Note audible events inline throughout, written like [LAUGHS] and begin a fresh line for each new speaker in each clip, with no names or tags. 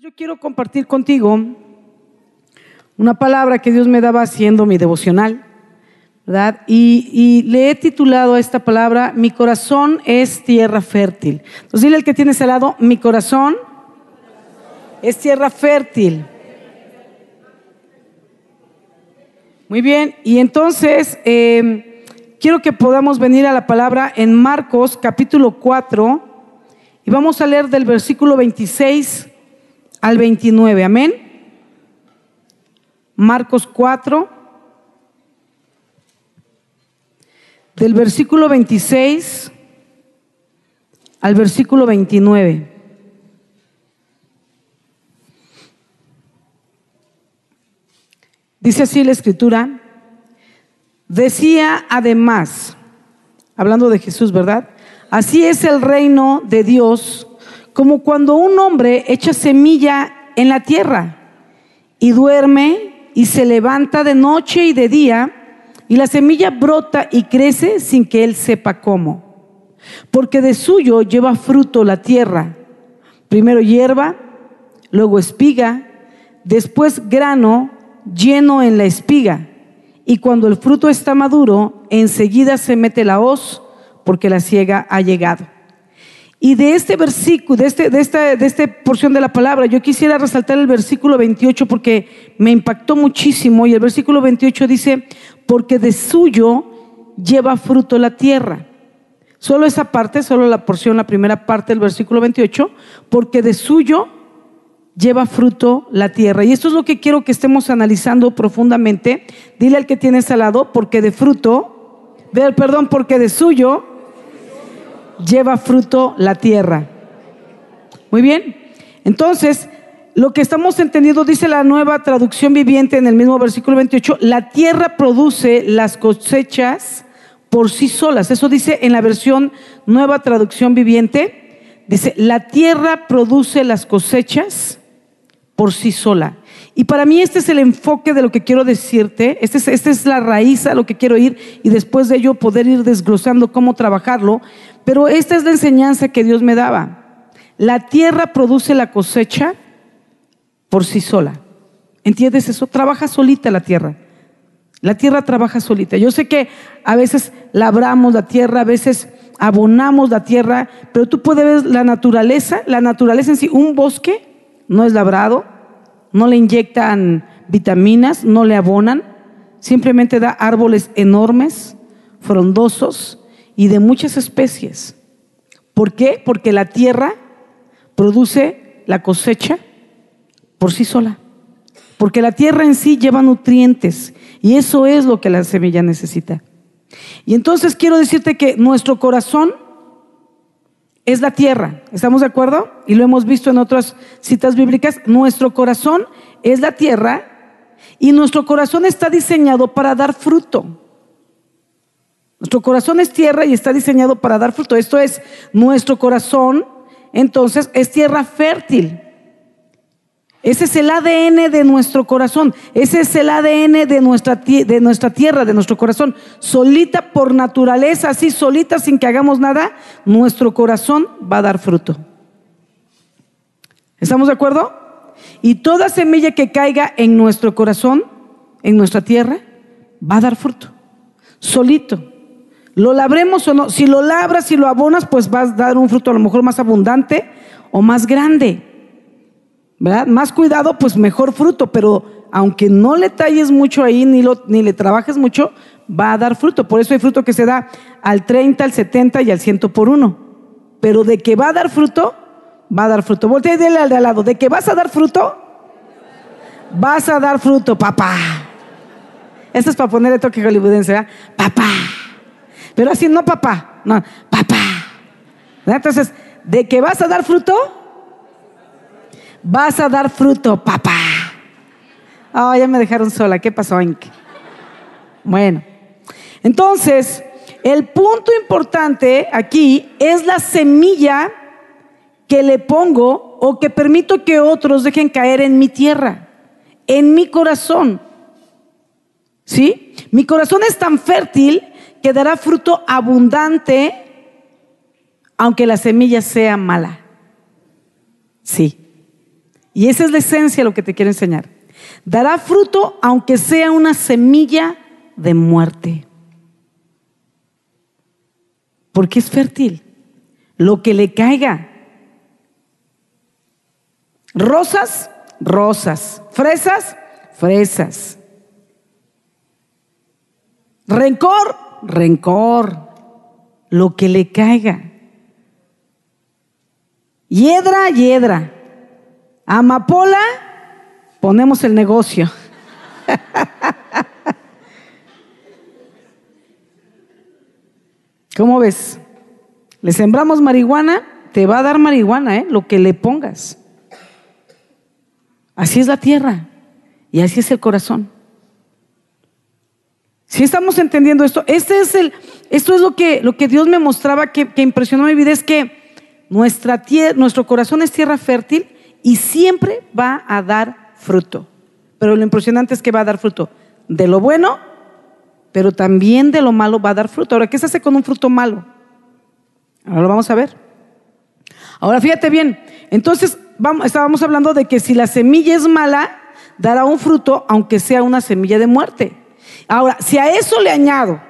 yo quiero compartir contigo una palabra que Dios me daba haciendo mi devocional, ¿verdad? Y, le he titulado a esta palabra, mi corazón es tierra fértil. Entonces dile al que tienes al lado, mi corazón es tierra fértil. Muy bien, y entonces eh, quiero que podamos venir a la palabra en Marcos capítulo 4 y vamos a leer del versículo 26 al 29. Amén. Marcos 4, del versículo 26 al versículo 29. Dice así la escritura, decía además, hablando de Jesús, ¿verdad? Así es el reino de Dios como cuando un hombre echa semilla en la tierra y duerme y se levanta de noche y de día y la semilla brota y crece sin que él sepa cómo. Porque de suyo lleva fruto la tierra, primero hierba, luego espiga, después grano lleno en la espiga. Y cuando el fruto está maduro, enseguida se mete la hoz porque la ciega ha llegado. Y de este versículo, de, este, de, esta, de esta porción de la palabra, yo quisiera resaltar el versículo 28 porque me impactó muchísimo. Y el versículo 28 dice, porque de suyo lleva fruto la tierra. Solo esa parte, solo la porción, la primera parte del versículo 28, porque de suyo lleva fruto la tierra. Y esto es lo que quiero que estemos analizando profundamente. Dile al que tienes al lado, porque de fruto, perdón, porque de suyo lleva fruto la tierra. Muy bien. Entonces, lo que estamos entendiendo, dice la nueva traducción viviente en el mismo versículo 28, la tierra produce las cosechas por sí solas. Eso dice en la versión nueva traducción viviente. Dice, la tierra produce las cosechas por sí sola. Y para mí este es el enfoque de lo que quiero decirte, esta es, este es la raíz a lo que quiero ir y después de ello poder ir desglosando cómo trabajarlo. Pero esta es la enseñanza que Dios me daba. La tierra produce la cosecha por sí sola. ¿Entiendes eso? Trabaja solita la tierra. La tierra trabaja solita. Yo sé que a veces labramos la tierra, a veces abonamos la tierra, pero tú puedes ver la naturaleza, la naturaleza en sí, un bosque no es labrado, no le inyectan vitaminas, no le abonan, simplemente da árboles enormes, frondosos y de muchas especies. ¿Por qué? Porque la tierra produce la cosecha por sí sola. Porque la tierra en sí lleva nutrientes y eso es lo que la semilla necesita. Y entonces quiero decirte que nuestro corazón es la tierra. ¿Estamos de acuerdo? Y lo hemos visto en otras citas bíblicas. Nuestro corazón es la tierra y nuestro corazón está diseñado para dar fruto. Nuestro corazón es tierra y está diseñado para dar fruto. Esto es, nuestro corazón entonces es tierra fértil. Ese es el ADN de nuestro corazón. Ese es el ADN de nuestra, de nuestra tierra, de nuestro corazón. Solita por naturaleza, así solita, sin que hagamos nada, nuestro corazón va a dar fruto. ¿Estamos de acuerdo? Y toda semilla que caiga en nuestro corazón, en nuestra tierra, va a dar fruto. Solito. Lo labremos o no. Si lo labras, si lo abonas, pues va a dar un fruto a lo mejor más abundante o más grande. ¿Verdad? Más cuidado, pues mejor fruto, pero aunque no le talles mucho ahí ni, lo, ni le trabajes mucho, va a dar fruto. Por eso hay fruto que se da al 30, al 70 y al 100 por uno. Pero de que va a dar fruto, va a dar fruto. Voltea y dile al de al lado, de que vas a dar fruto, vas a dar fruto, papá. Esto es para ponerle toque hollywoodense, ¿verdad? Papá. Pero así no papá, no, papá. Entonces, de que vas a dar fruto, Vas a dar fruto, papá. Oh, ya me dejaron sola. ¿Qué pasó, Bueno, entonces, el punto importante aquí es la semilla que le pongo o que permito que otros dejen caer en mi tierra, en mi corazón. ¿Sí? Mi corazón es tan fértil que dará fruto abundante aunque la semilla sea mala. Sí. Y esa es la esencia de lo que te quiero enseñar. Dará fruto aunque sea una semilla de muerte. Porque es fértil. Lo que le caiga. Rosas, rosas. Fresas, fresas. Rencor, rencor. Lo que le caiga. Hiedra, hiedra. Amapola, ponemos el negocio. [LAUGHS] ¿Cómo ves? Le sembramos marihuana, te va a dar marihuana, ¿eh? lo que le pongas. Así es la tierra y así es el corazón. Si estamos entendiendo esto, este es el, esto es lo que, lo que Dios me mostraba que, que impresionó mi vida, es que nuestra tierra, nuestro corazón es tierra fértil y siempre va a dar fruto. Pero lo impresionante es que va a dar fruto de lo bueno, pero también de lo malo va a dar fruto. Ahora, ¿qué se hace con un fruto malo? Ahora lo vamos a ver. Ahora, fíjate bien. Entonces, estábamos hablando de que si la semilla es mala, dará un fruto, aunque sea una semilla de muerte. Ahora, si a eso le añado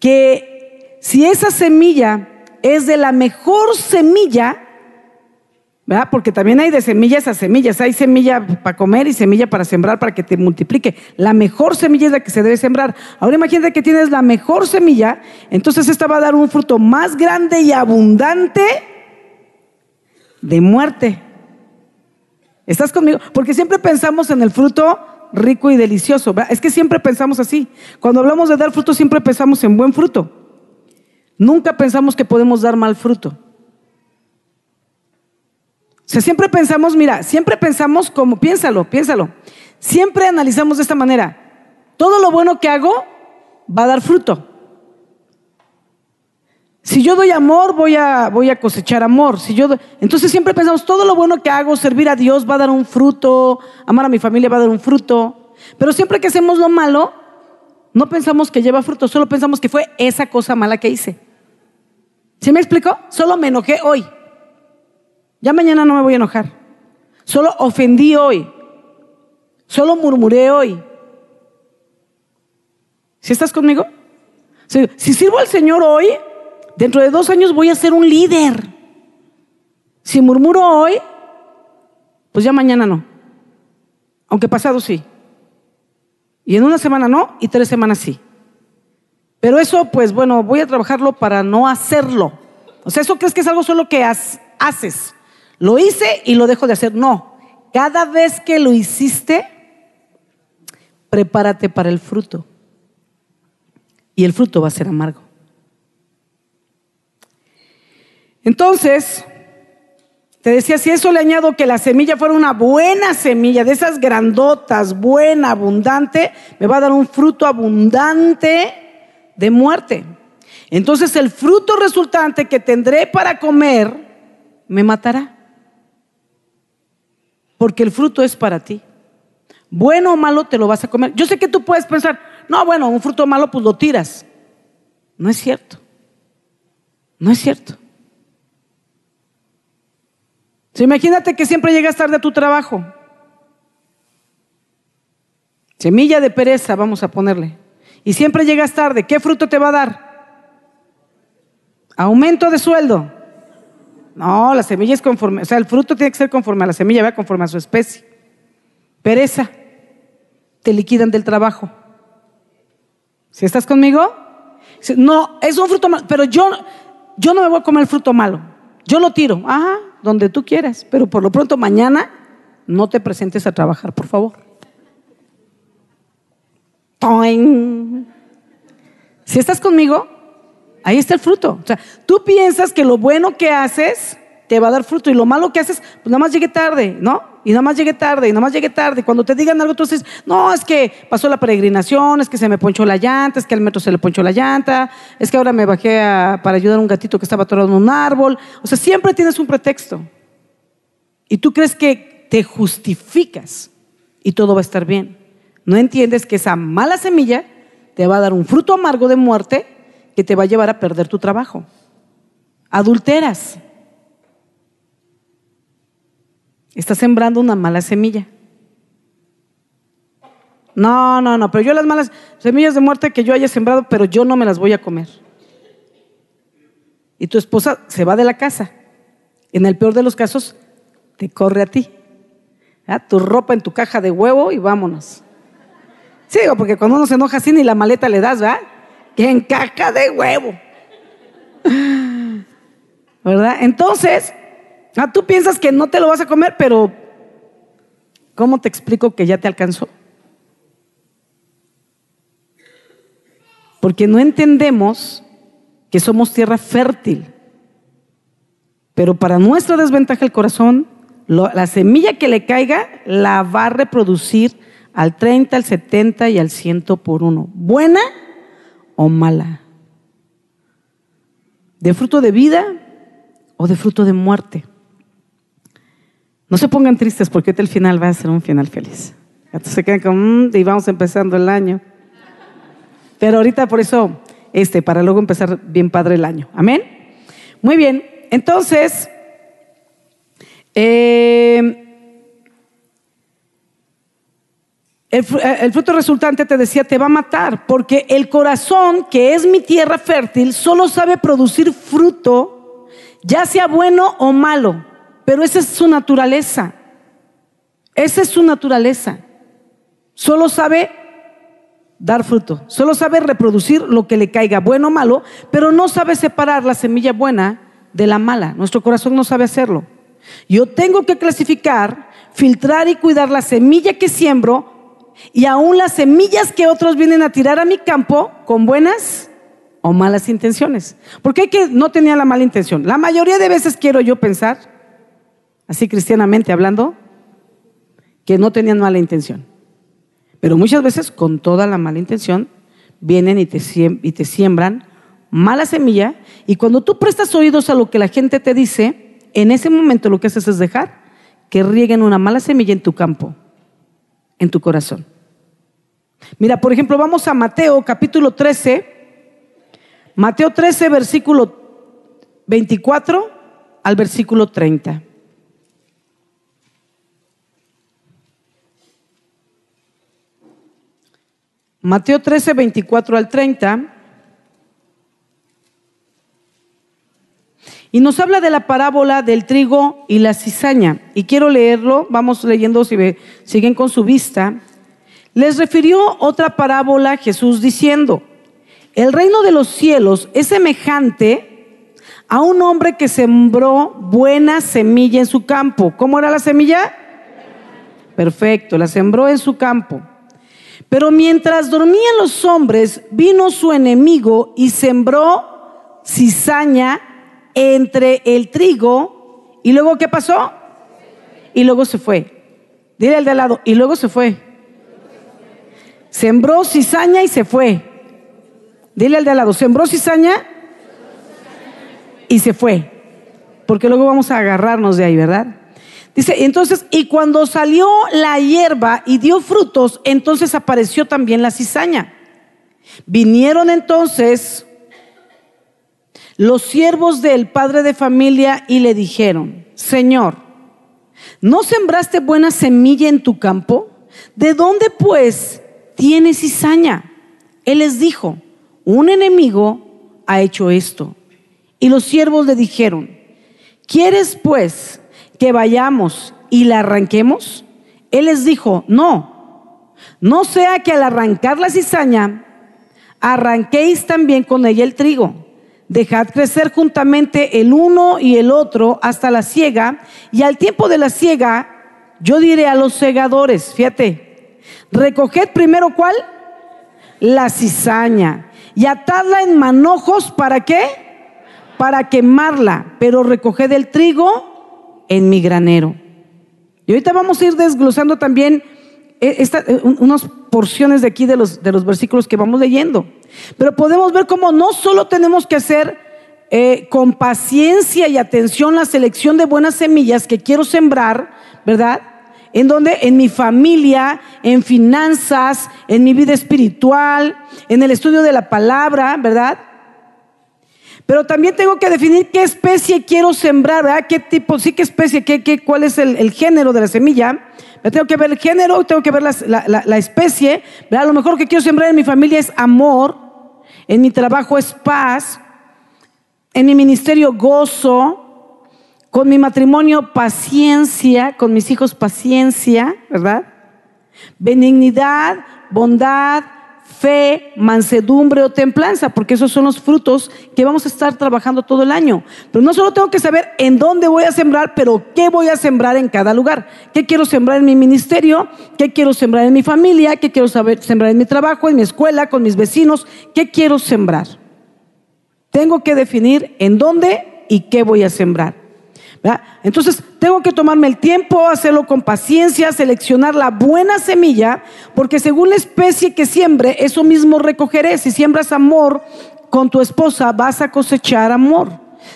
que si esa semilla es de la mejor semilla, Porque también hay de semillas a semillas. Hay semilla para comer y semilla para sembrar para que te multiplique. La mejor semilla es la que se debe sembrar. Ahora imagínate que tienes la mejor semilla, entonces esta va a dar un fruto más grande y abundante de muerte. ¿Estás conmigo? Porque siempre pensamos en el fruto rico y delicioso. Es que siempre pensamos así. Cuando hablamos de dar fruto, siempre pensamos en buen fruto. Nunca pensamos que podemos dar mal fruto. O sea, siempre pensamos, mira, siempre pensamos como, piénsalo, piénsalo. Siempre analizamos de esta manera. Todo lo bueno que hago va a dar fruto. Si yo doy amor, voy a, voy a cosechar amor. Si yo entonces siempre pensamos, todo lo bueno que hago, servir a Dios va a dar un fruto, amar a mi familia va a dar un fruto. Pero siempre que hacemos lo malo, no pensamos que lleva fruto, solo pensamos que fue esa cosa mala que hice. ¿Sí me explico? Solo me enojé hoy. Ya mañana no me voy a enojar. Solo ofendí hoy. Solo murmuré hoy. ¿Si estás conmigo? Si, sirvo al Señor hoy, dentro de dos años voy a ser un líder. Si murmuro hoy, pues ya mañana no. Aunque pasado sí. Y en una semana no, y tres semanas sí. Pero eso, pues bueno, voy a trabajarlo para no hacerlo. O sea, ¿eso crees que es algo solo que haces? Lo hice y lo dejo de hacer. No, cada vez que lo hiciste, prepárate para el fruto. Y el fruto va a ser amargo. Entonces, te decía, si eso le añado que la semilla fuera una buena semilla, de esas grandotas, buena, abundante, me va a dar un fruto abundante de muerte. Entonces el fruto resultante que tendré para comer me matará porque el fruto es para ti. Bueno o malo te lo vas a comer. Yo sé que tú puedes pensar, no, bueno, un fruto malo pues lo tiras. No es cierto. No es cierto. imagínate que siempre llegas tarde a tu trabajo. Semilla de pereza, vamos a ponerle. Y siempre llegas tarde. ¿Qué fruto te va a dar? Aumento de sueldo. No, la semilla es conforme, o sea, el fruto tiene que ser conforme a la semilla, va conforme a su especie. Pereza, te liquidan del trabajo. ¿Si estás conmigo? No, es un fruto malo, pero yo, yo no me voy a comer el fruto malo. Yo lo tiro, ajá, donde tú quieras, pero por lo pronto mañana no te presentes a trabajar, por favor. Si estás conmigo, Ahí está el fruto. O sea, tú piensas que lo bueno que haces te va a dar fruto y lo malo que haces, pues nada más llegue tarde, ¿no? Y nada más llegue tarde, y nada más llegue tarde. Cuando te digan algo, tú dices, no, es que pasó la peregrinación, es que se me ponchó la llanta, es que al metro se le ponchó la llanta, es que ahora me bajé para ayudar a un gatito que estaba atorado en un árbol. O sea, siempre tienes un pretexto. Y tú crees que te justificas y todo va a estar bien. No entiendes que esa mala semilla te va a dar un fruto amargo de muerte que te va a llevar a perder tu trabajo. Adulteras. Estás sembrando una mala semilla. No, no, no, pero yo las malas semillas de muerte que yo haya sembrado, pero yo no me las voy a comer. Y tu esposa se va de la casa. En el peor de los casos, te corre a ti. ¿Ah? Tu ropa en tu caja de huevo y vámonos. Sí, porque cuando uno se enoja así ni la maleta le das, ¿verdad? En caja de huevo. ¿Verdad? Entonces, ah, tú piensas que no te lo vas a comer, pero ¿cómo te explico que ya te alcanzó? Porque no entendemos que somos tierra fértil. Pero para nuestra desventaja el corazón, la semilla que le caiga la va a reproducir al 30, al 70 y al 100 por uno. ¿Buena o mala? ¿De fruto de vida o de fruto de muerte? No se pongan tristes porque el final va a ser un final feliz. Entonces se quedan como, mm", y vamos empezando el año. Pero ahorita por eso, este, para luego empezar bien padre el año. Amén. Muy bien. Entonces, eh, el, fruto resultante te decía, te va a matar, porque el corazón, que es mi tierra fértil, solo sabe producir fruto, ya sea bueno o malo, pero esa es su naturaleza. Esa es su naturaleza. Solo sabe dar fruto. Solo sabe reproducir lo que le caiga, bueno o malo, pero no sabe separar la semilla buena de la mala. Nuestro corazón no sabe hacerlo. Yo tengo que clasificar, filtrar y cuidar la semilla que siembro y aún las semillas que otros vienen a tirar a mi campo con buenas o malas intenciones. Porque hay que no tenía la mala intención. La mayoría de veces quiero yo pensar, así cristianamente hablando, que no tenían mala intención. Pero muchas veces con toda la mala intención vienen y te, y te siembran mala semilla y cuando tú prestas oídos a lo que la gente te dice, en ese momento lo que haces es dejar que rieguen una mala semilla en tu campo, en tu corazón. Mira, por ejemplo, vamos a Mateo capítulo 13, Mateo 13 versículo 24 al versículo 30. Mateo 13, 24 al 30. Y nos habla de la parábola del trigo y la cizaña. Y quiero leerlo, vamos leyendo si siguen con su vista. Les refirió otra parábola Jesús diciendo, el reino de los cielos es semejante a un hombre que sembró buena semilla en su campo. ¿Cómo era la semilla? Perfecto, la sembró en su campo. Pero mientras dormían los hombres, vino su enemigo y sembró cizaña entre el trigo. ¿Y luego qué pasó? Y luego se fue. Dile al de al lado, y luego se fue. Sembró cizaña y se fue. Dile al de al lado, sembró cizaña y se fue. Porque luego vamos a agarrarnos de ahí, ¿verdad? Dice, entonces, y cuando salió la hierba y dio frutos, entonces apareció también la cizaña. Vinieron entonces los siervos del padre de familia y le dijeron, Señor, ¿no sembraste buena semilla en tu campo? ¿De dónde pues tienes cizaña? Él les dijo, un enemigo ha hecho esto. Y los siervos le dijeron, ¿quieres pues que vayamos y la arranquemos? Él les dijo, no, no sea que al arrancar la cizaña, arranquéis también con ella el trigo. Dejad crecer juntamente el uno y el otro hasta la siega, y al tiempo de la siega, yo diré a los segadores, fíjate, recoged primero cuál? La cizaña, y atadla en manojos, ¿para qué? Para quemarla, pero recoged el trigo en mi granero. Y ahorita vamos a ir desglosando también eh, eh, unas porciones de aquí de los, de los versículos que vamos leyendo. Pero podemos ver cómo no solo tenemos que hacer eh, con paciencia y atención la selección de buenas semillas que quiero sembrar, ¿verdad? En donde en mi familia, en finanzas, en mi vida espiritual, en el estudio de la palabra, ¿verdad? Pero también tengo que definir qué especie quiero sembrar, ¿verdad? ¿Qué tipo, sí, qué especie, qué, qué, cuál es el, género de la semilla? tengo que ver el género, tengo que ver la, la, la especie. ¿verdad? Lo mejor que quiero sembrar en mi familia es amor, en mi trabajo es paz, en mi ministerio gozo, con mi matrimonio paciencia, con mis hijos paciencia, ¿verdad? Benignidad, bondad, fe, mansedumbre o templanza, porque esos son los frutos que vamos a estar trabajando todo el año. Pero no solo tengo que saber en dónde voy a sembrar, pero qué voy a sembrar en cada lugar. ¿Qué quiero sembrar en mi ministerio? ¿Qué quiero sembrar en mi familia? ¿Qué quiero sembrar en mi trabajo, en mi escuela, con mis vecinos? ¿Qué quiero sembrar? Tengo que definir en dónde y qué voy a sembrar. Entonces, tengo que tomarme el tiempo, hacerlo con paciencia, seleccionar la buena semilla, porque según la especie que siembre, eso mismo recogeré. Si siembras amor con tu esposa, vas a cosechar amor.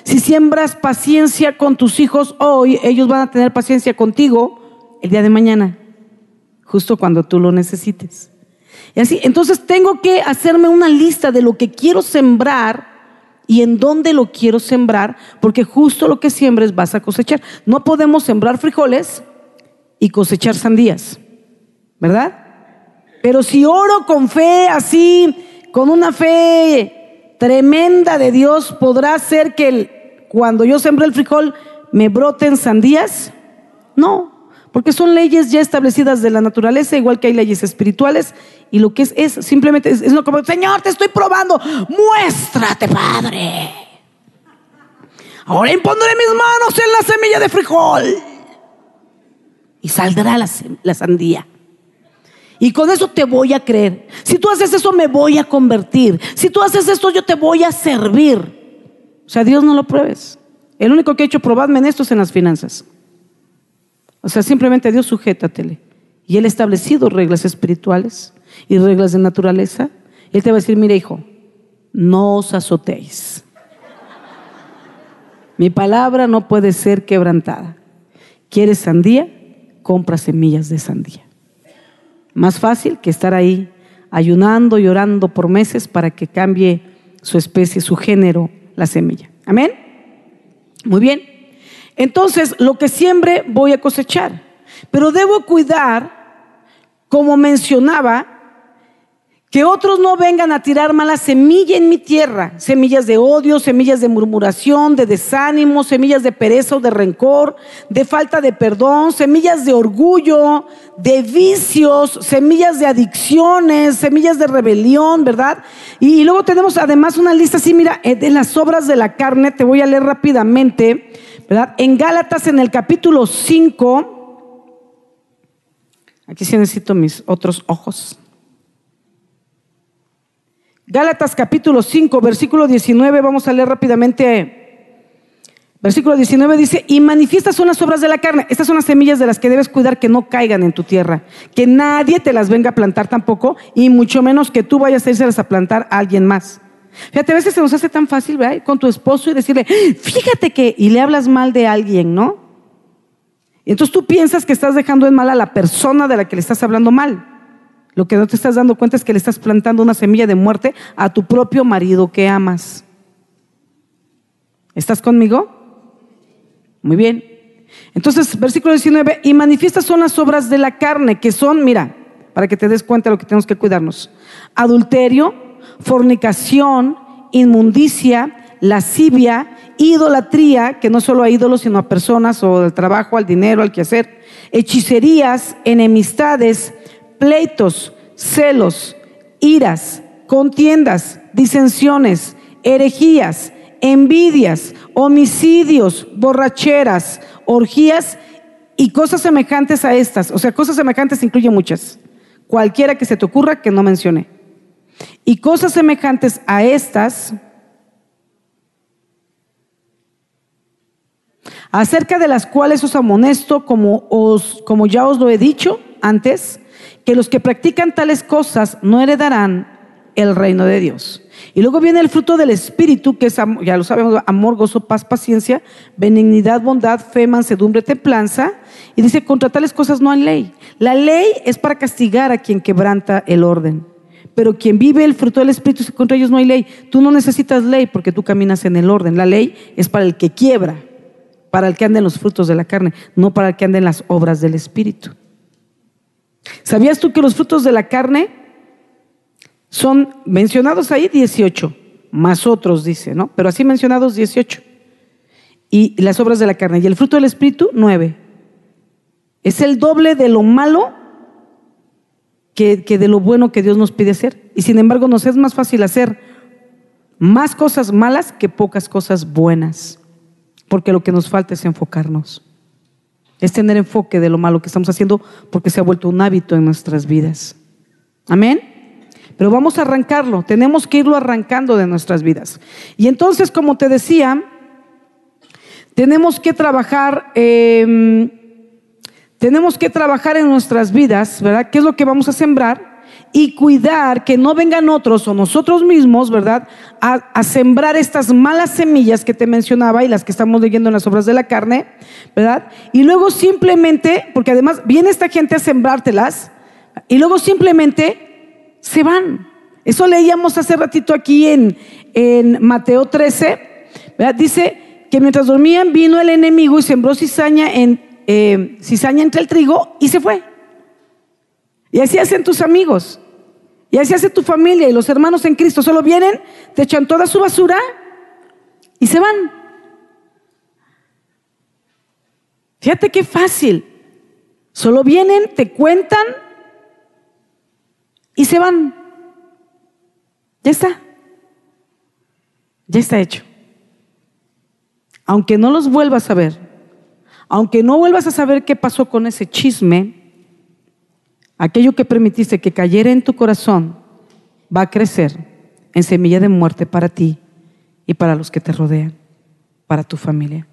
Si siembras paciencia con tus hijos hoy, ellos van a tener paciencia contigo el día de mañana, justo cuando tú lo necesites. Y así, entonces tengo que hacerme una lista de lo que quiero sembrar y en dónde lo quiero sembrar, porque justo lo que siembres vas a cosechar. No podemos sembrar frijoles y cosechar sandías, ¿verdad? Pero si oro con fe así, con una fe tremenda de Dios, ¿podrá ser que cuando yo sembré el frijol me broten sandías? No, porque son leyes ya establecidas de la naturaleza, igual que hay leyes espirituales, y lo que es es simplemente es, es lo como, Señor, te estoy probando, muéstrate, Padre. Ahora impondré mis manos en la semilla de frijol y saldrá la, la sandía. Y con eso te voy a creer. Si tú haces eso, me voy a convertir. Si tú haces esto, yo te voy a servir. O sea, Dios no lo pruebes. El único que ha hecho probadme en esto es en las finanzas. O sea, simplemente Dios sujétatele. Y Él ha establecido reglas espirituales y reglas de naturaleza. Él te va a decir, mire hijo, no os azotéis. Mi palabra no puede ser quebrantada. ¿Quieres sandía? Compra semillas de sandía. Más fácil que estar ahí ayunando y orando por meses para que cambie su especie, su género, la semilla. Amén. Muy bien. Entonces, lo que siembre voy a cosechar. Pero debo cuidar, como mencionaba, que otros no vengan a tirar mala semilla en mi tierra, semillas de odio, semillas de murmuración, de desánimo, semillas de pereza o de rencor, de falta de perdón, semillas de orgullo, de vicios, semillas de adicciones, semillas de rebelión, ¿verdad? Y, luego tenemos además una lista así, mira, eh, de las obras de la carne, te voy a leer rápidamente, En Gálatas en el capítulo 5, aquí sí necesito mis otros ojos. Gálatas capítulo 5, versículo 19, vamos a leer rápidamente. Versículo 19 dice, y manifiestas son las obras de la carne. Estas son las semillas de las que debes cuidar que no caigan en tu tierra. Que nadie te las venga a plantar tampoco, y mucho menos que tú vayas a irse a plantar a alguien más. Fíjate, a veces se nos hace tan fácil, ¿verdad? Con tu esposo y decirle, fíjate que, y le hablas mal de alguien, ¿no? Y entonces tú piensas que estás dejando en mal a la persona de la que le estás hablando mal. Lo que no te estás dando cuenta es que le estás plantando una semilla de muerte a tu propio marido que amas. ¿Estás conmigo? Muy bien. Entonces, versículo 19, y manifiestas son las obras de la carne, que son, mira, para que te des cuenta de lo que tenemos que cuidarnos. Adulterio, fornicación, inmundicia, lascivia, idolatría, que no solo a ídolos, sino a personas o al trabajo, al dinero, al quehacer, hechicerías, enemistades, pleitos, celos, iras, contiendas, disensiones, herejías, envidias, homicidios, borracheras, orgías y cosas semejantes a estas. O sea, cosas semejantes incluye muchas. Cualquiera que se te ocurra que no mencione. Y cosas semejantes a estas, acerca de las cuales os amonesto, como, os, como ya os lo he dicho antes, que los que practican tales cosas no heredarán el reino de Dios. Y luego viene el fruto del Espíritu, que es, ya lo sabemos, amor, gozo, paz, paciencia, benignidad, bondad, fe, mansedumbre, templanza. Y dice, contra tales cosas no hay ley. La ley es para castigar a quien quebranta el orden. Pero quien vive el fruto del Espíritu, contra ellos no hay ley. Tú no necesitas ley porque tú caminas en el orden. La ley es para el que quiebra, para el que anda en los frutos de la carne, no para el que anda en las obras del Espíritu. ¿Sabías tú que los frutos de la carne son mencionados ahí 18, más otros, dice, ¿no? Pero así mencionados 18. Y las obras de la carne. Y el fruto del Espíritu, 9. Es el doble de lo malo que, de lo bueno que Dios nos pide hacer. Y sin embargo nos es más fácil hacer más cosas malas que pocas cosas buenas. Porque lo que nos falta es enfocarnos. Es tener enfoque de lo malo que estamos haciendo porque se ha vuelto un hábito en nuestras vidas. Amén. Pero vamos a arrancarlo, tenemos que irlo arrancando de nuestras vidas. Y entonces, como te decía, tenemos que trabajar. Eh, tenemos que trabajar en nuestras vidas, ¿verdad? ¿Qué es lo que vamos a sembrar? Y cuidar que no vengan otros o nosotros mismos, ¿verdad? A, sembrar estas malas semillas que te mencionaba y las que estamos leyendo en las obras de la carne, ¿verdad? Y luego simplemente, porque además viene esta gente a sembrártelas, y luego simplemente se van. Eso leíamos hace ratito aquí en, en Mateo 13, ¿verdad? Dice que mientras dormían vino el enemigo y sembró cizaña en eh, cizaña entre el trigo y se fue. Y así hacen tus amigos. Y así hace tu familia y los hermanos en Cristo. Solo vienen, te echan toda su basura y se van. Fíjate qué fácil. Solo vienen, te cuentan y se van. Ya está. Ya está hecho. Aunque no los vuelvas a ver, aunque no vuelvas a saber qué pasó con ese chisme, aquello que permitiste que cayera en tu corazón va a crecer en semilla de muerte para ti y para los que te rodean, para tu familia,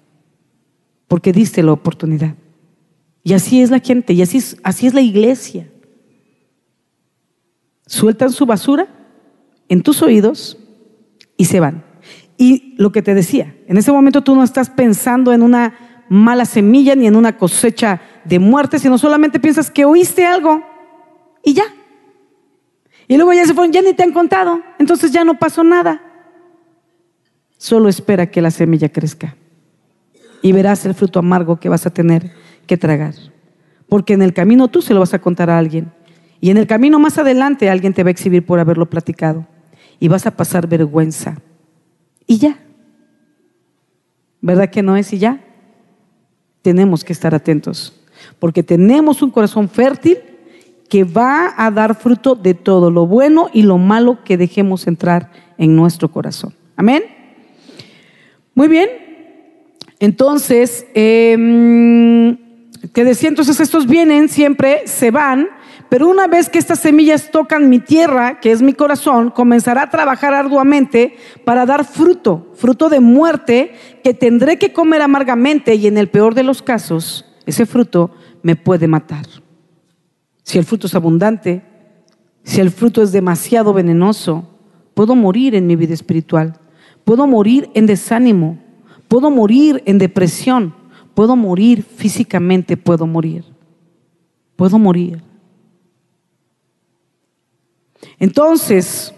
porque diste la oportunidad. Y así es la gente, y así es, así es la iglesia. Sueltan su basura en tus oídos y se van. Y lo que te decía, en ese momento tú no estás pensando en una mala semilla ni en una cosecha de muerte, sino solamente piensas que oíste algo y ya. Y luego ya se fueron, ya ni te han contado, entonces ya no pasó nada. Solo espera que la semilla crezca y verás el fruto amargo que vas a tener que tragar. Porque en el camino tú se lo vas a contar a alguien. Y en el camino más adelante alguien te va a exhibir por haberlo platicado. Y vas a pasar vergüenza. Y ya. ¿Verdad que no es y ya? Tenemos que estar atentos, porque tenemos un corazón fértil que va a dar fruto de todo lo bueno y lo malo que dejemos entrar en nuestro corazón. Amén. Muy bien. Entonces, eh, que decía entonces estos vienen, siempre se van, pero una vez que estas semillas tocan mi tierra, que es mi corazón, comenzará a trabajar arduamente para dar fruto, fruto de muerte que tendré que comer amargamente y en el peor de los casos, ese fruto me puede matar. Si el fruto es abundante, si el fruto es demasiado venenoso, puedo morir en mi vida espiritual, puedo morir en desánimo, puedo morir en depresión, puedo morir físicamente, puedo morir, puedo morir. Entonces,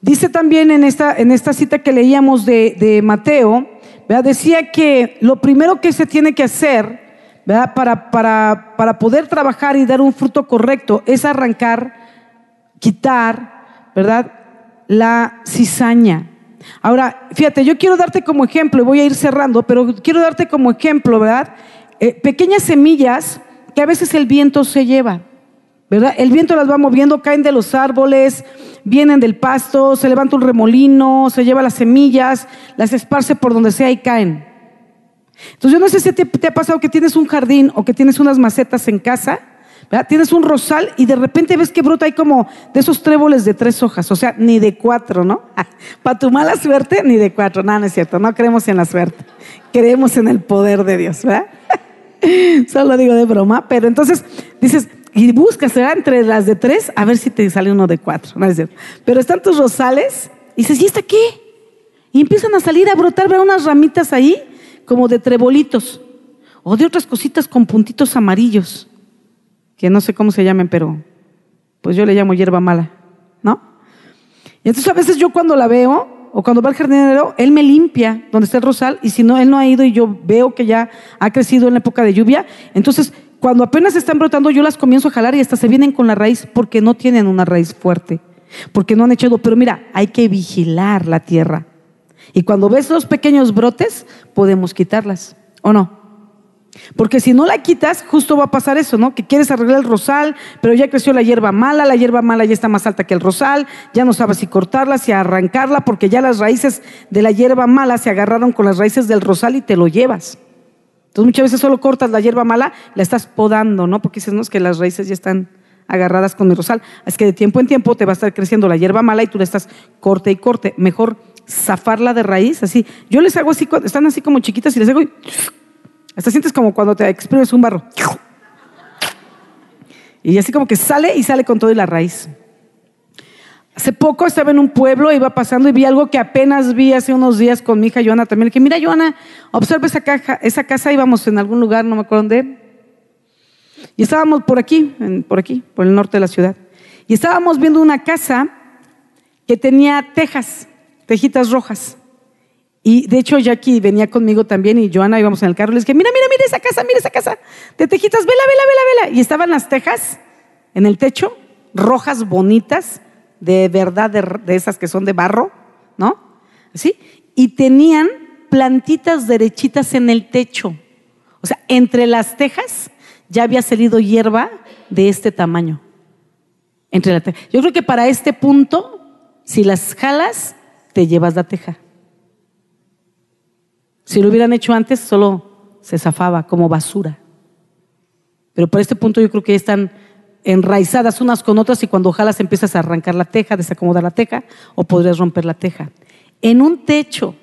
dice también en esta, en esta cita que leíamos de, Mateo, decía que lo primero que se tiene que hacer Para, para, para poder trabajar y dar un fruto correcto es arrancar, quitar, ¿verdad? La cizaña. Ahora, fíjate, yo quiero darte como ejemplo, y voy a ir cerrando, pero quiero darte como ejemplo, ¿verdad? Eh, pequeñas semillas que a veces el viento se lleva. ¿Verdad? El viento las va moviendo, caen de los árboles, vienen del pasto, se levanta un remolino, se lleva las semillas, las esparce por donde sea y caen. Entonces yo no sé si te, te ha pasado que tienes un jardín o que tienes unas macetas en casa, ¿verdad? Tienes un rosal y de repente ves que brota ahí como de esos tréboles de tres hojas, o sea, ni de cuatro, ¿no? [LAUGHS] Para tu mala suerte, ni de cuatro. No, no es cierto, no creemos en la suerte, creemos en el poder de Dios, ¿verdad? [LAUGHS] Solo digo de broma, pero entonces dices, y buscas entre las de tres a ver si te sale uno de cuatro. No es cierto. Pero están tus rosales y dices, ¿y esta qué? Y empiezan a salir a brotar ver unas ramitas ahí como de trebolitos o de otras cositas con puntitos amarillos, que no sé cómo se llamen, pero pues yo le llamo hierba mala. ¿no? Y entonces a veces yo cuando la veo, o cuando va el jardinero, él me limpia donde está el rosal, y si no, él no ha ido y yo veo que ya ha crecido en la época de lluvia, entonces cuando apenas están brotando, yo las comienzo a jalar y hasta se vienen con la raíz porque no tienen una raíz fuerte, porque no han echado. Pero mira, hay que vigilar la tierra. Y cuando ves los pequeños brotes, podemos quitarlas, ¿o no? Porque si no la quitas, justo va a pasar eso, ¿no? Que quieres arreglar el rosal, pero ya creció la hierba mala, la hierba mala ya está más alta que el rosal, ya no sabes si cortarla, si arrancarla, porque ya las raíces de la hierba mala se agarraron con las raíces del rosal y te lo llevas. Entonces muchas veces solo cortas la hierba mala, la estás podando, ¿no? Porque dices, no, es que las raíces ya están agarradas con mi rosal. Es que de tiempo en tiempo te va a estar creciendo la hierba mala y tú la estás corte y corte. Mejor zafarla de raíz, así. Yo les hago así, están así como chiquitas y les hago y hasta sientes como cuando te exprimes un barro. Y así como que sale y sale con todo y la raíz. Hace poco estaba en un pueblo, iba pasando y vi algo que apenas vi hace unos días con mi hija Joana también. Le dije, mira Joana, observa esa, caja, esa casa, íbamos en algún lugar, no me acuerdo dónde. Y estábamos por aquí, por aquí, por el norte de la ciudad. Y estábamos viendo una casa que tenía tejas, tejitas rojas. Y de hecho Jackie venía conmigo también y Joana íbamos en el carro. Le dije, mira, mira, mira esa casa, mira esa casa de tejitas, vela, vela, vela, vela. Y estaban las tejas en el techo, rojas, bonitas de verdad, de, esas que son de barro, ¿no? ¿Sí? Y tenían plantitas derechitas en el techo. O sea, entre las tejas ya había salido hierba de este tamaño. Entre la teja. Yo creo que para este punto, si las jalas, te llevas la teja. Si lo hubieran hecho antes, solo se zafaba como basura. Pero para este punto yo creo que están enraizadas unas con otras y cuando ojalá empiezas a arrancar la teja, desacomodar la teja o podrías romper la teja. En un techo.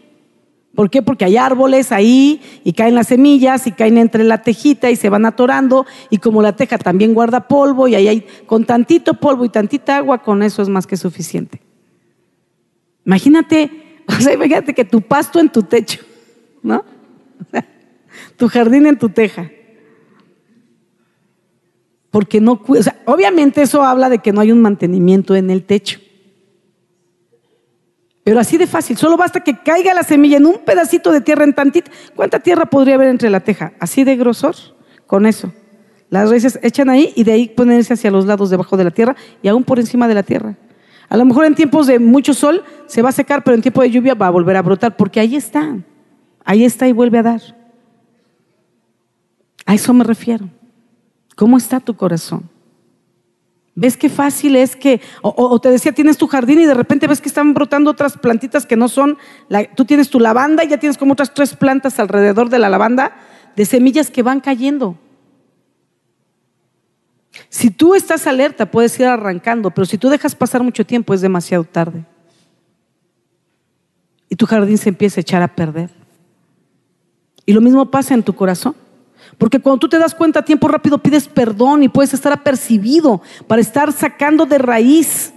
¿Por qué? Porque hay árboles ahí y caen las semillas y caen entre la tejita y se van atorando y como la teja también guarda polvo y ahí hay con tantito polvo y tantita agua, con eso es más que suficiente. Imagínate, [LAUGHS] o sea, imagínate que tu pasto en tu techo, ¿no? [LAUGHS] tu jardín en tu teja porque no o sea, obviamente eso habla de que no hay un mantenimiento en el techo. Pero así de fácil, solo basta que caiga la semilla en un pedacito de tierra en tantita. ¿Cuánta tierra podría haber entre la teja? Así de grosor, con eso. Las raíces echan ahí y de ahí ponerse hacia los lados debajo de la tierra y aún por encima de la tierra. A lo mejor en tiempos de mucho sol se va a secar, pero en tiempo de lluvia va a volver a brotar, porque ahí está. Ahí está y vuelve a dar. A eso me refiero. ¿Cómo está tu corazón? ¿Ves qué fácil es que, o, te decía, tienes tu jardín y de repente ves que están brotando otras plantitas que no son, tú tienes tu lavanda y ya tienes como otras tres plantas alrededor de la lavanda de semillas que van cayendo. Si tú estás alerta, puedes ir arrancando, pero si tú dejas pasar mucho tiempo es demasiado tarde. Y tu jardín se empieza a echar a perder. Y lo mismo pasa en tu corazón. Porque cuando tú te das cuenta a tiempo rápido pides perdón y puedes estar apercibido para estar sacando de raíz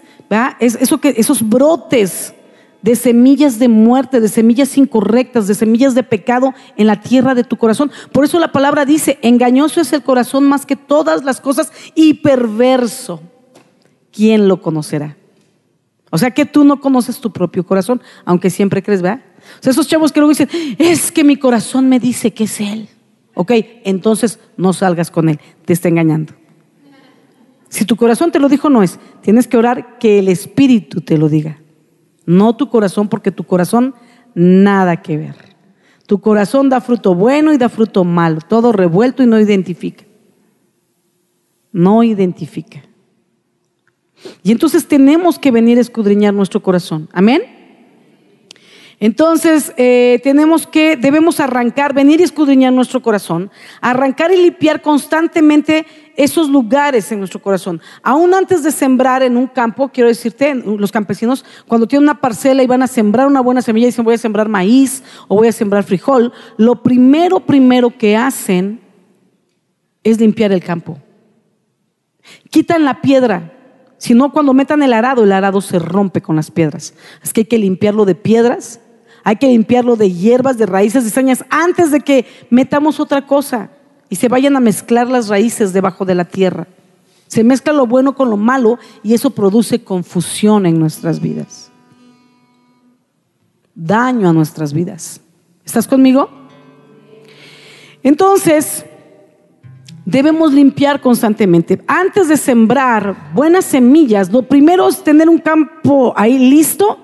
Es eso que, esos brotes de semillas de muerte, de semillas incorrectas, de semillas de pecado en la tierra de tu corazón. Por eso la palabra dice, engañoso es el corazón más que todas las cosas y perverso. ¿Quién lo conocerá? O sea que tú no conoces tu propio corazón, aunque siempre crees, ¿verdad? O sea, esos chavos que luego dicen, es que mi corazón me dice que es Él. Ok, entonces no salgas con él, te está engañando. Si tu corazón te lo dijo, no es. Tienes que orar que el Espíritu te lo diga. No tu corazón, porque tu corazón nada que ver. Tu corazón da fruto bueno y da fruto malo, todo revuelto y no identifica. No identifica. Y entonces tenemos que venir a escudriñar nuestro corazón. Amén. Entonces, eh, tenemos que, debemos arrancar, venir y escudriñar nuestro corazón, arrancar y limpiar constantemente esos lugares en nuestro corazón. Aún antes de sembrar en un campo, quiero decirte, los campesinos, cuando tienen una parcela y van a sembrar una buena semilla, dicen voy a sembrar maíz o voy a sembrar frijol, lo primero, primero que hacen es limpiar el campo. Quitan la piedra, si no, cuando metan el arado, el arado se rompe con las piedras. Es que hay que limpiarlo de piedras hay que limpiarlo de hierbas, de raíces, de sañas, antes de que metamos otra cosa y se vayan a mezclar las raíces debajo de la tierra. Se mezcla lo bueno con lo malo y eso produce confusión en nuestras vidas. Daño a nuestras vidas. ¿Estás conmigo? Entonces, debemos limpiar constantemente. Antes de sembrar buenas semillas, lo primero es tener un campo ahí listo,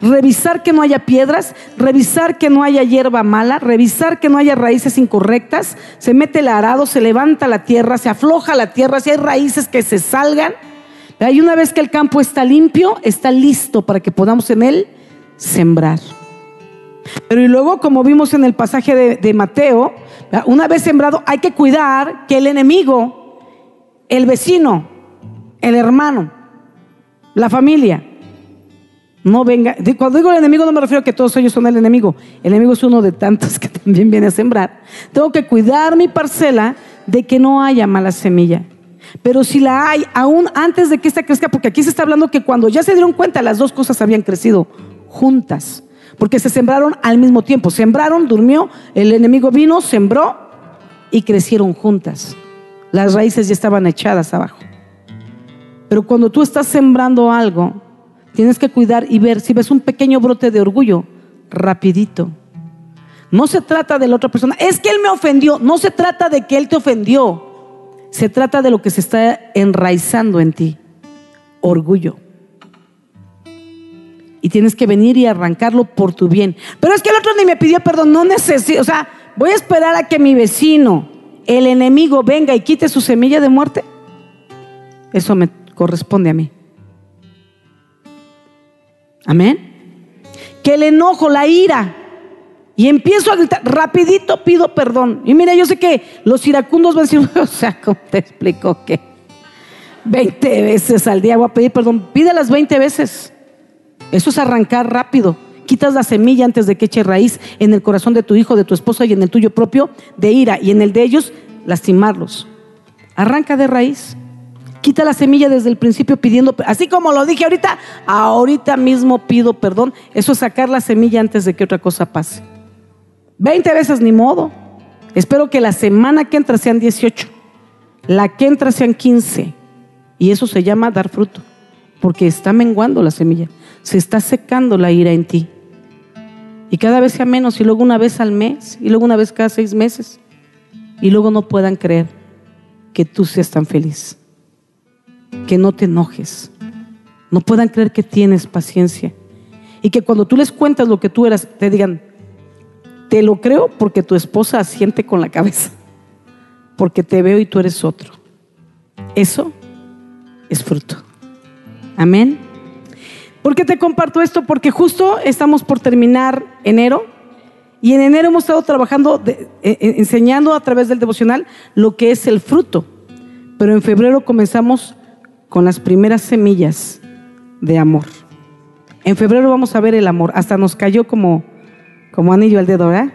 revisar que no haya piedras, revisar que no haya hierba mala, revisar que no haya raíces incorrectas. Se mete el arado, se levanta la tierra, se afloja la tierra, si hay raíces que se salgan. Y una vez que el campo está limpio, está listo para que podamos en él sembrar. Pero y luego, como vimos en el pasaje de Mateo, una vez sembrado, hay que cuidar que el enemigo, el vecino, el hermano, la familia, no venga. Cuando digo el enemigo, no me refiero a que todos ellos son el enemigo. El enemigo es uno de tantos que [LAUGHS] también viene a sembrar. Tengo que cuidar mi parcela de que no haya mala semilla. Pero si la hay, aún antes de que esta crezca, porque aquí se está hablando que cuando ya se dieron cuenta, las dos cosas habían crecido juntas porque se sembraron al mismo tiempo. Sembraron, durmió, el enemigo vino, sembró y crecieron juntas. Las raíces ya estaban echadas abajo. Pero cuando tú estás sembrando algo, tienes que cuidar y ver si ves un pequeño brote de orgullo, rapidito. No se trata de la otra persona, es que él me ofendió, no se trata de que él te ofendió, se trata de lo que se está enraizando en ti, orgullo y tienes que venir y arrancarlo por tu bien. Pero es que el otro ni me pidió perdón, no necesito, o sea, voy a esperar a que mi vecino, el enemigo, venga y quite su semilla de muerte. Eso me corresponde a mí. Amén. Que el enojo, la ira, y empiezo a gritar, rapidito pido perdón. Y mira, yo sé que los iracundos van a decir, [LAUGHS] o sea, ¿cómo te explico que 20 veces al día voy a pedir perdón? Pídelas 20 veces. Eso es arrancar rápido. Quitas la semilla antes de que eche raíz en el corazón de tu hijo, de tu esposa y en el tuyo propio de ira y en el de ellos lastimarlos. Arranca de raíz. Quita la semilla desde el principio pidiendo, así como lo dije ahorita, ahorita mismo pido perdón. Eso es sacar la semilla antes de que otra cosa pase. Veinte veces ni modo. Espero que la semana que entra sean 18, la que entra sean 15. Y eso se llama dar fruto, porque está menguando la semilla se está secando la ira en ti. Y cada vez sea menos, y luego una vez al mes, y luego una vez cada seis meses, y luego no puedan creer que tú seas tan feliz, que no te enojes, no puedan creer que tienes paciencia, y que cuando tú les cuentas lo que tú eras, te digan, te lo creo porque tu esposa asiente con la cabeza, porque te veo y tú eres otro. Eso es fruto. Amén. ¿Por qué te comparto esto? Porque justo estamos por terminar enero y en enero hemos estado trabajando, e, e, enseñando a través del devocional lo que es el fruto. Pero en febrero comenzamos con las primeras semillas de amor. En febrero vamos a ver el amor. Hasta nos cayó como, como anillo al dedo, ¿verdad?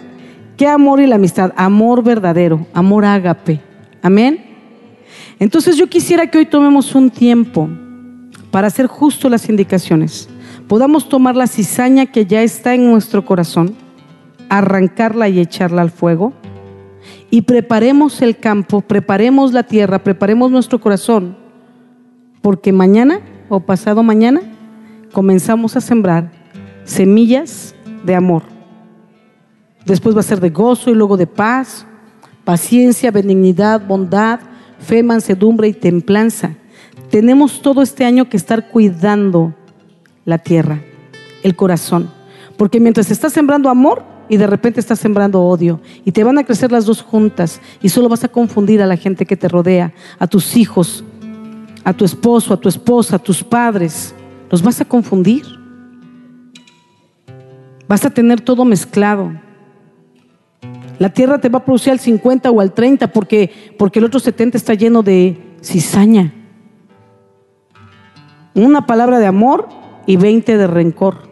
¿Qué amor y la amistad? Amor verdadero, amor ágape. Amén. Entonces yo quisiera que hoy tomemos un tiempo para hacer justo las indicaciones, podamos tomar la cizaña que ya está en nuestro corazón, arrancarla y echarla al fuego, y preparemos el campo, preparemos la tierra, preparemos nuestro corazón, porque mañana o pasado mañana comenzamos a sembrar semillas de amor. Después va a ser de gozo y luego de paz, paciencia, benignidad, bondad, fe, mansedumbre y templanza tenemos todo este año que estar cuidando la tierra, el corazón. Porque mientras estás sembrando amor y de repente estás sembrando odio y te van a crecer las dos juntas y solo vas a confundir a la gente que te rodea, a tus hijos, a tu esposo, a tu esposa, a tus padres. Los vas a confundir. Vas a tener todo mezclado. La tierra te va a producir al 50 o al 30 porque, porque el otro 70 está lleno de cizaña. Una palabra de amor y 20 de rencor.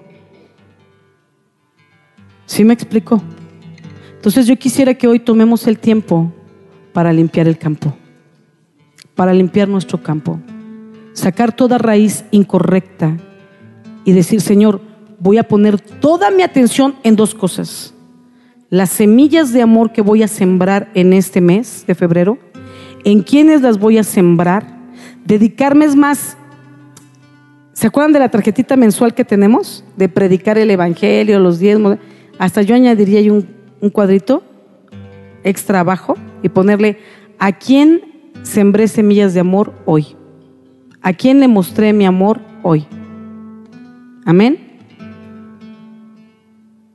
¿Sí me explico? Entonces yo quisiera que hoy tomemos el tiempo para limpiar el campo, para limpiar nuestro campo, sacar toda raíz incorrecta y decir, Señor, voy a poner toda mi atención en dos cosas. Las semillas de amor que voy a sembrar en este mes de febrero, en quiénes las voy a sembrar Dedicarme es más. ¿Se acuerdan de la tarjetita mensual que tenemos? De predicar el evangelio, los diezmos. Hasta yo añadiría un, un cuadrito extra abajo y ponerle a quién sembré semillas de amor hoy. ¿A quién le mostré mi amor hoy? Amén.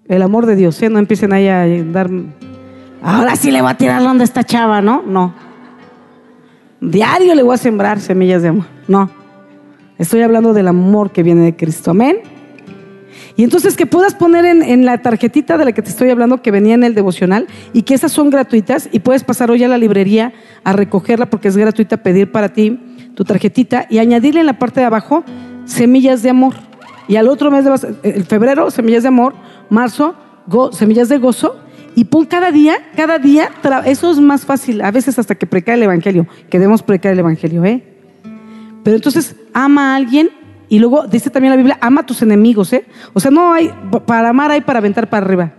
El amor de Dios, ¿eh? no empiecen ahí a dar. Ahora sí le voy a tirar donde esta chava, ¿no? No. Diario le voy a sembrar semillas de amor. No. Estoy hablando del amor que viene de Cristo. Amén. Y entonces que puedas poner en, la tarjetita de la que te estoy hablando que venía en el devocional y que esas son gratuitas y puedes pasar hoy a la librería a recogerla porque es gratuita pedir para ti tu tarjetita y añadirle en la parte de abajo semillas de amor. Y al otro mes de el febrero, semillas de amor, marzo, semillas de gozo. Y pon cada día, cada día, eso es más fácil, a veces hasta que precae el Evangelio, que debemos precaer el Evangelio, ¿eh? Pero entonces ama a alguien y luego dice también la Biblia, ama a tus enemigos, ¿eh? O sea, no hay, para amar hay para aventar para arriba,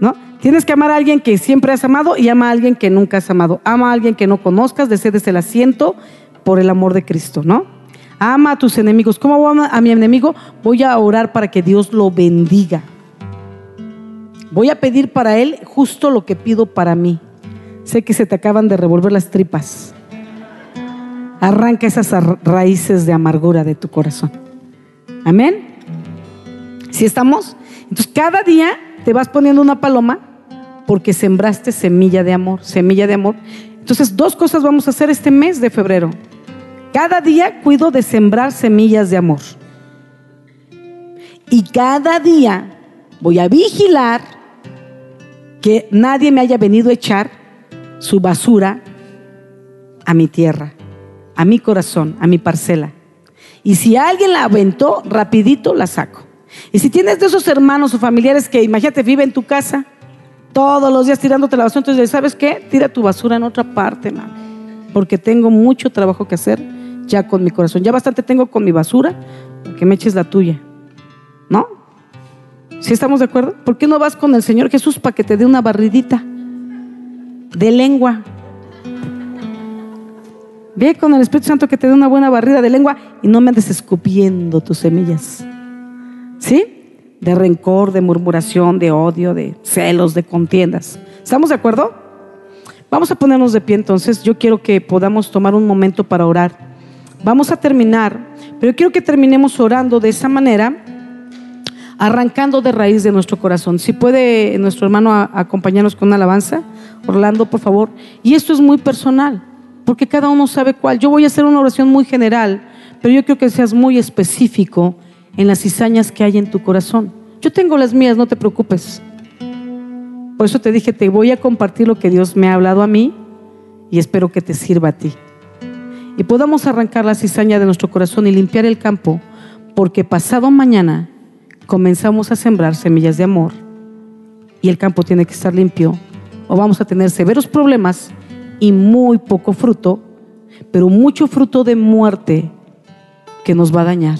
¿no? Tienes que amar a alguien que siempre has amado y ama a alguien que nunca has amado. Ama a alguien que no conozcas, desde el asiento por el amor de Cristo, ¿no? Ama a tus enemigos. ¿Cómo voy a, mi enemigo? Voy a orar para que Dios lo bendiga. Voy a pedir para él justo lo que pido para mí. Sé que se te acaban de revolver las tripas. Arranca esas raíces de amargura de tu corazón. Amén. Si estamos? Entonces cada día te vas poniendo una paloma porque sembraste semilla de amor, semilla de amor. Entonces dos cosas vamos a hacer este mes de febrero. Cada día cuido de sembrar semillas de amor. Y cada día voy a vigilar que nadie me haya venido a echar su basura a mi tierra a mi corazón, a mi parcela. Y si alguien la aventó, rapidito la saco. Y si tienes de esos hermanos o familiares que, imagínate, vive en tu casa, todos los días tirándote la basura, entonces, ¿sabes qué? Tira tu basura en otra parte, mami. Porque tengo mucho trabajo que hacer ya con mi corazón. Ya bastante tengo con mi basura, que me eches la tuya. ¿No? ¿Sí estamos de acuerdo? ¿Por qué no vas con el Señor Jesús para que te dé una barridita de lengua? Ve con el Espíritu Santo que te dé una buena barrida de lengua y no me andes escupiendo tus semillas. ¿Sí? De rencor, de murmuración, de odio, de celos, de contiendas. ¿Estamos de acuerdo? Vamos a ponernos de pie entonces. Yo quiero que podamos tomar un momento para orar. Vamos a terminar, pero quiero que terminemos orando de esa manera, arrancando de raíz de nuestro corazón. Si puede nuestro hermano acompañarnos con una alabanza, Orlando, por favor. Y esto es muy personal porque cada uno sabe cuál. Yo voy a hacer una oración muy general, pero yo quiero que seas muy específico en las cizañas que hay en tu corazón. Yo tengo las mías, no te preocupes. Por eso te dije, te voy a compartir lo que Dios me ha hablado a mí y espero que te sirva a ti. Y podamos arrancar la cizaña de nuestro corazón y limpiar el campo, porque pasado mañana comenzamos a sembrar semillas de amor y el campo tiene que estar limpio o vamos a tener severos problemas y muy poco fruto, pero mucho fruto de muerte que nos va a dañar.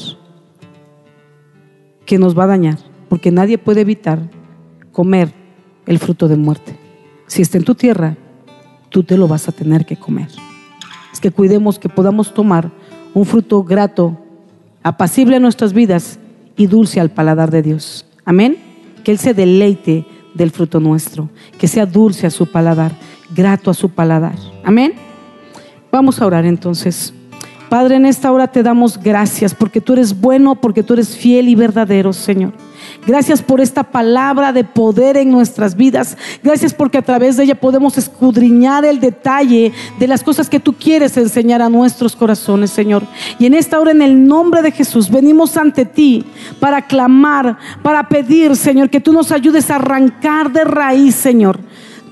Que nos va a dañar, porque nadie puede evitar comer el fruto de muerte. Si está en tu tierra, tú te lo vas a tener que comer. Que cuidemos que podamos tomar un fruto grato, apacible a nuestras vidas y dulce al paladar de Dios. Amén. Que Él se deleite del fruto nuestro, que sea dulce a su paladar, grato a su paladar. Amén. Vamos a orar entonces. Padre, en esta hora te damos gracias porque tú eres bueno, porque tú eres fiel y verdadero, Señor. Gracias por esta palabra de poder en nuestras vidas. Gracias porque a través de ella podemos escudriñar el detalle de las cosas que tú quieres enseñar a nuestros corazones, Señor. Y en esta hora, en el nombre de Jesús, venimos ante ti para clamar, para pedir, Señor, que tú nos ayudes a arrancar de raíz, Señor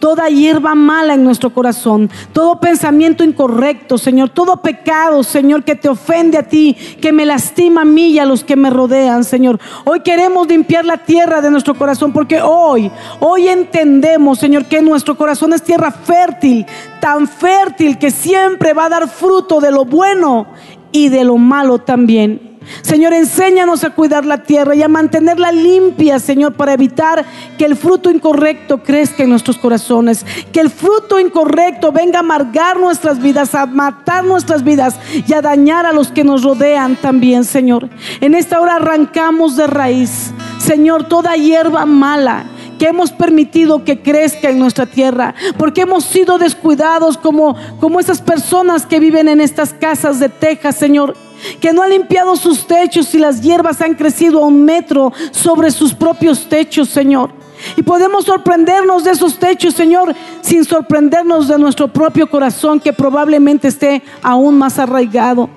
toda hierba mala en nuestro corazón, todo pensamiento incorrecto, Señor, todo pecado, Señor, que te ofende a ti, que me lastima a mí y a los que me rodean, Señor. Hoy queremos limpiar la tierra de nuestro corazón porque hoy, hoy entendemos, Señor, que nuestro corazón es tierra fértil, tan fértil que siempre va a dar fruto de lo bueno y de lo malo también. Señor, enséñanos a cuidar la tierra y a mantenerla limpia, Señor, para evitar que el fruto incorrecto crezca en nuestros corazones. Que el fruto incorrecto venga a amargar nuestras vidas, a matar nuestras vidas y a dañar a los que nos rodean también, Señor. En esta hora arrancamos de raíz, Señor, toda hierba mala que hemos permitido que crezca en nuestra tierra, porque hemos sido descuidados como, como esas personas que viven en estas casas de Texas, Señor que no han limpiado sus techos y las hierbas han crecido a un metro sobre sus propios techos, Señor. Y podemos sorprendernos de esos techos, Señor, sin sorprendernos de nuestro propio corazón que probablemente esté aún más arraigado.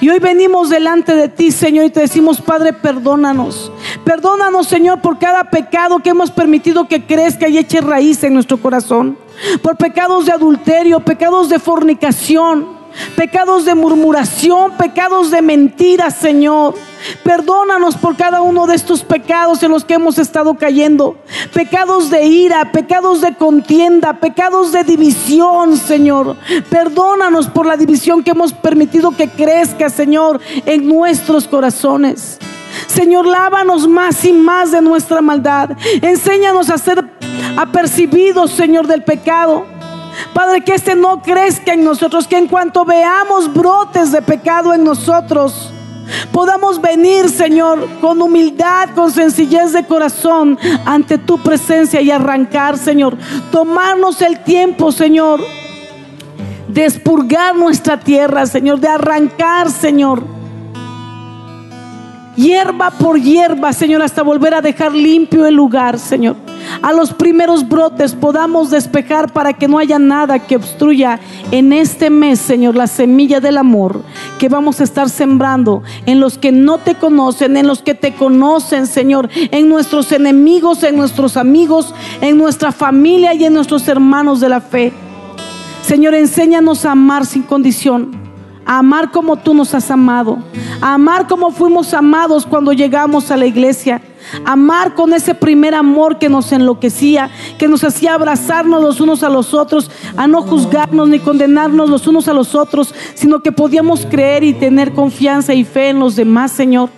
Y hoy venimos delante de ti, Señor, y te decimos, Padre, perdónanos. Perdónanos, Señor, por cada pecado que hemos permitido que crezca y eche raíz en nuestro corazón. Por pecados de adulterio, pecados de fornicación pecados de murmuración, pecados de mentiras, Señor. Perdónanos por cada uno de estos pecados en los que hemos estado cayendo. Pecados de ira, pecados de contienda, pecados de división, Señor. Perdónanos por la división que hemos permitido que crezca, Señor, en nuestros corazones. Señor, lávanos más y más de nuestra maldad. Enséñanos a ser apercibidos, Señor, del pecado. Padre, que este no crezca en nosotros, que en cuanto veamos brotes de pecado en nosotros, podamos venir, Señor, con humildad, con sencillez de corazón ante tu presencia y arrancar, Señor. Tomarnos el tiempo, Señor, de expurgar nuestra tierra, Señor, de arrancar, Señor. Hierba por hierba, Señor, hasta volver a dejar limpio el lugar, Señor a los primeros brotes podamos despejar para que no haya nada que obstruya en este mes, Señor, la semilla del amor que vamos a estar sembrando en los que no te conocen, en los que te conocen, Señor, en nuestros enemigos, en nuestros amigos, en nuestra familia y en nuestros hermanos de la fe. Señor, enséñanos a amar sin condición a amar como tú nos has amado, a amar como fuimos amados cuando llegamos a la iglesia, amar con ese primer amor que nos enloquecía, que nos hacía abrazarnos los unos a los otros, a no juzgarnos ni condenarnos los unos a los otros, sino que podíamos creer y tener confianza y fe en los demás, Señor,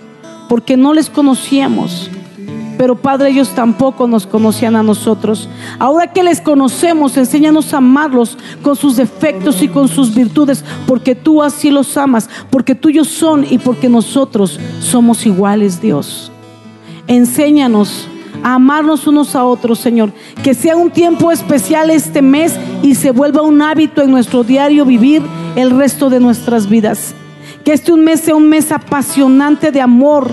porque no les conocíamos. Pero Padre, ellos tampoco nos conocían a nosotros. Ahora que les conocemos, enséñanos a amarlos con sus defectos y con sus virtudes, porque tú así los amas, porque tuyos son y porque nosotros somos iguales, Dios. Enséñanos a amarnos unos a otros, Señor. Que sea un tiempo especial este mes y se vuelva un hábito en nuestro diario vivir el resto de nuestras vidas. Que este un mes sea un mes apasionante de amor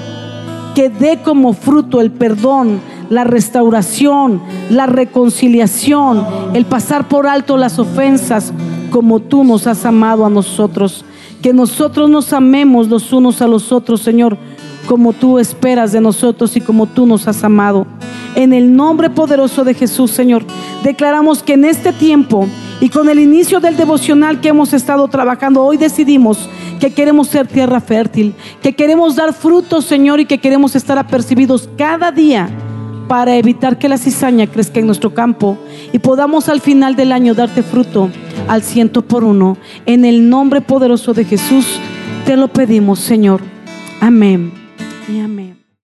que dé como fruto el perdón, la restauración, la reconciliación, el pasar por alto las ofensas, como tú nos has amado a nosotros. Que nosotros nos amemos los unos a los otros, Señor, como tú esperas de nosotros y como tú nos has amado. En el nombre poderoso de Jesús, Señor, declaramos que en este tiempo y con el inicio del devocional que hemos estado trabajando, hoy decidimos que queremos ser tierra fértil, que queremos dar frutos, Señor, y que queremos estar apercibidos cada día para evitar que la cizaña crezca en nuestro campo y podamos al final del año darte fruto al ciento por uno. En el nombre poderoso de Jesús te lo pedimos, Señor. Amén y amén.